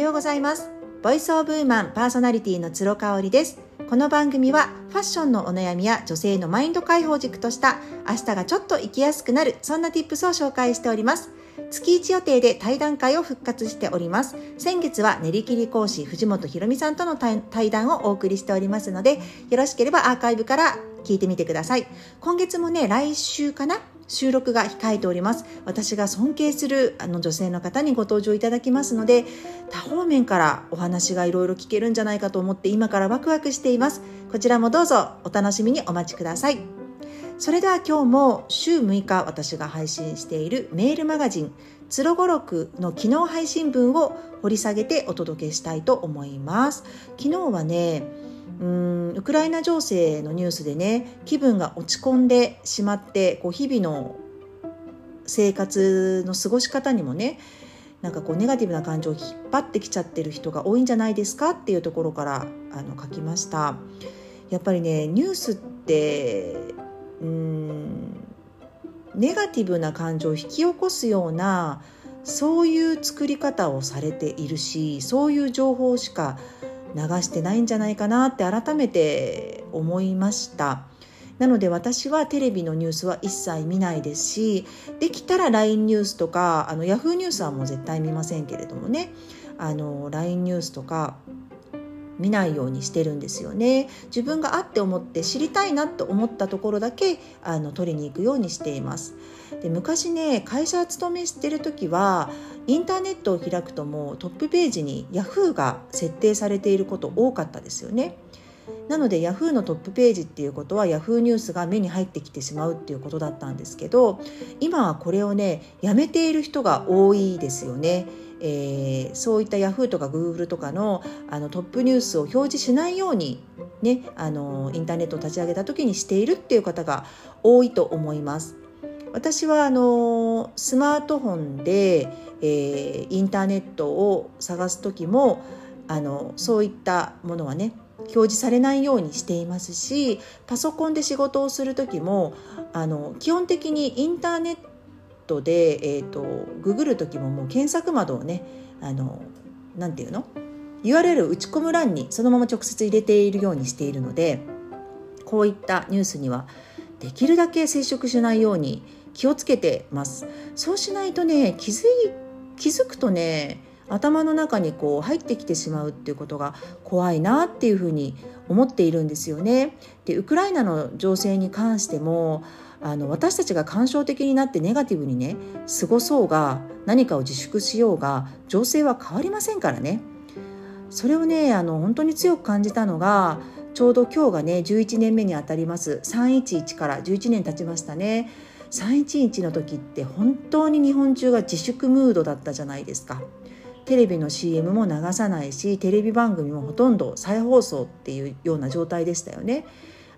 ようございます。ボイスオブウーマンパーソナリティの鶴香織です。この番組はファッションのお悩みや女性のマインド解放軸とした明日がちょっと生きやすくなるそんな tips を紹介しております。月1予定で対談会を復活しております。先月は練り切り講師藤本ひろみさんとの対談をお送りしておりますのでよろしければアーカイブから聞いてみてください。今月もね来週かな収録が控えております。私が尊敬するあの女性の方にご登場いただきますので多方面からお話がいろいろ聞けるんじゃないかと思って今からワクワクしています。こちらもどうぞお楽しみにお待ちください。それでは今日も週6日私が配信しているメールマガジン「つろごろく」の機能配信文を掘り下げてお届けしたいと思います。昨日はねうんウクライナ情勢のニュースでね気分が落ち込んでしまってこう日々の生活の過ごし方にもねなんかこうネガティブな感情を引っ張ってきちゃってる人が多いんじゃないですかっていうところからあの書きました。やっぱりねニュースってうんネガティブな感情を引き起こすようなそういう作り方をされているしそういう情報しか流してないんじゃないかなって改めて思いました。なので私はテレビのニュースは一切見ないですしできたら LINE ニュースとかあの Yahoo ニュースはもう絶対見ませんけれどもね。あの LINE ニュースとか見ないようにしてるんですよね。自分があって思って知りたいなと思ったところだけあの取りに行くようにしています。で昔ね会社勤めしてる時はインターネットを開くともうトップページに Yahoo が設定されていること多かったですよね。なので Yahoo のトップページっていうことは Yahoo ニュースが目に入ってきてしまうっていうことだったんですけど今はこれをねやめている人が多いですよね。えー、そういった Yahoo とか Google とかのあのトップニュースを表示しないように、ね、あのインターネットを立ち上げた時にしているっていう方が多いと思います。私はあのスマートフォンで、えー、インターネットを探す時もあのそういったものはね表示されないようにしていますしパソコンで仕事をする時もあの基本的にインターネットで、えーと、ググる時ももう検索窓をねあのなんていうの？URL を打ち込む欄にそのまま直接入れているようにしているのでこういったニュースにはできるだけ接触しないように気をつけてます。そうしないとね気づい気づくとね頭の中にこう入ってきてしまうっていうことが怖いなっていうふうに思っているんですよね。でウクライナの情勢に関してもあの私たちが感傷的になってネガティブにね過ごそうが何かを自粛しようが情勢は変わりませんからね。それをねあの本当に強く感じたのがちょうど今日がね11年目にあたります。311から11年経ちましたね。311の時って本当に日本中が自粛ムードだったじゃないですか。テレビの CM も流さないしテレビ番組もほとんど再放送っていうような状態でしたよね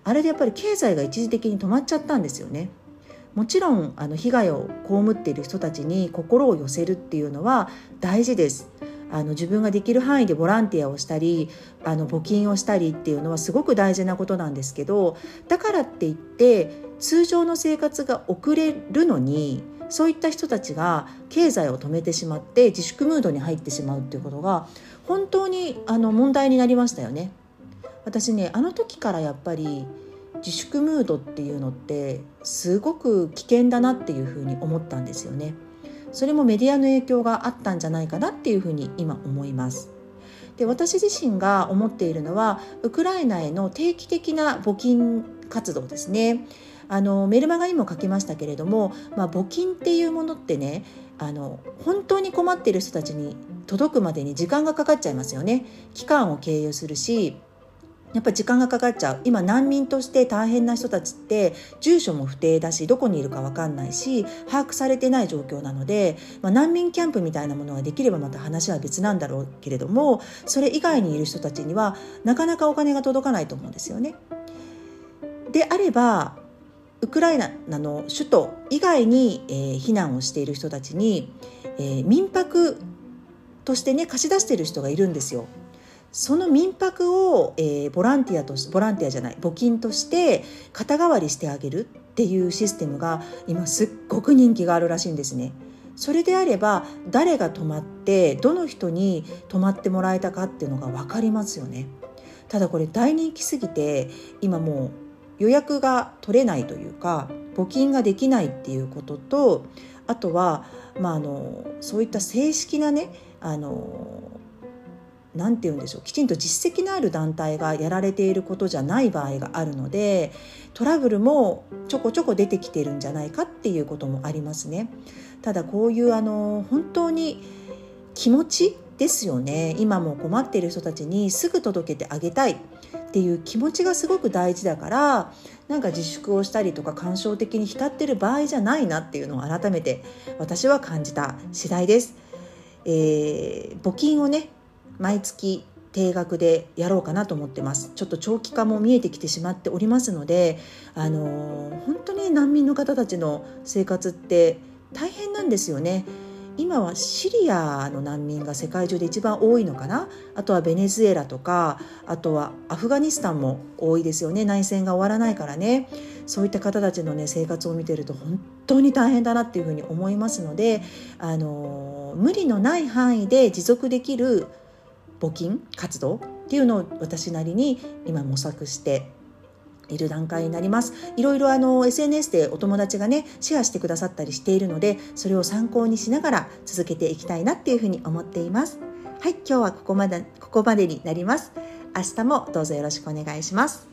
あれでやっぱり経済が一時的に止まっちゃったんですよね。もちろんあの被害を被っている人たちに心を寄せるっていうのは大事です。あの自分ができる範囲でボランティアをしたりあの募金をしたりっていうのはすごく大事なことなんですけどだからって言って通常の生活が遅れるのにそういった人たちが経済を止めてしまって自粛ムードに入ってしまうっていうことが本当にあの問題になりましたよね。私ねあの時からやっぱり自粛ムードっていうのってすごく危険だなっていうふうに思ったんですよね。それもメディアの影響があったんじゃないかなっていうふうに今思います。で私自身が思っているのはウクライナへの定期的な募金活動ですね。あのメルマガにも書きましたけれども、まあ、募金っていうものってねあの本当に困ってる人たちに届くまでに時間がかかっちゃいますよね。期間を経由するしやっぱ時間がかかっちゃう今難民として大変な人たちって住所も不定だしどこにいるか分かんないし把握されてない状況なので、まあ、難民キャンプみたいなものができればまた話は別なんだろうけれどもそれ以外にいる人たちにはなかなかお金が届かないと思うんですよね。であればウクライナの首都以外に、えー、避難をしている人たちに、えー、民泊としてね貸し出している人がいるんですよ。その民泊を、えー、ボランティアとボランティアじゃない募金として肩代わりしてあげるっていうシステムが今すっごく人気があるらしいんですね。それであれば誰が泊まってどの人に泊まってもらえたかっていうのが分かりますよねただこれ大人気すぎて今もう予約が取れないというか募金ができないっていうこととあとは、まあ、あのそういった正式なねあの何て言うんでしょうきちんと実績のある団体がやられていることじゃない場合があるのでトラブルもちょこちょこ出てきてるんじゃないかっていうこともありますね。ただこういうあの本当に気持ちですよね今も困っている人たちにすぐ届けてあげたいっていう気持ちがすごく大事だからなんか自粛をしたりとか感傷的に浸ってる場合じゃないなっていうのを改めて私は感じた次第です。えー、募金をね毎月定額でやろうかなと思ってますちょっと長期化も見えてきてしまっておりますのであのー、本当に難民の方たちの生活って大変なんですよね今はシリアの難民が世界中で一番多いのかな？あとはベネズエラとかあとはアフガニスタンも多いですよね。内戦が終わらないからね。そういった方たちのね生活を見てると本当に大変だなっていうふうに思いますのであの無理のない範囲で持続できる募金活動っていうのを私なりに今模索している段階になります。いろいろあの SNS でお友達がねシェアしてくださったりしているのでそれを参考にしながら続けていきたいなっていうふうに思っています。はい今日はここまでここまでになります。明日もどうぞよろしくお願いします。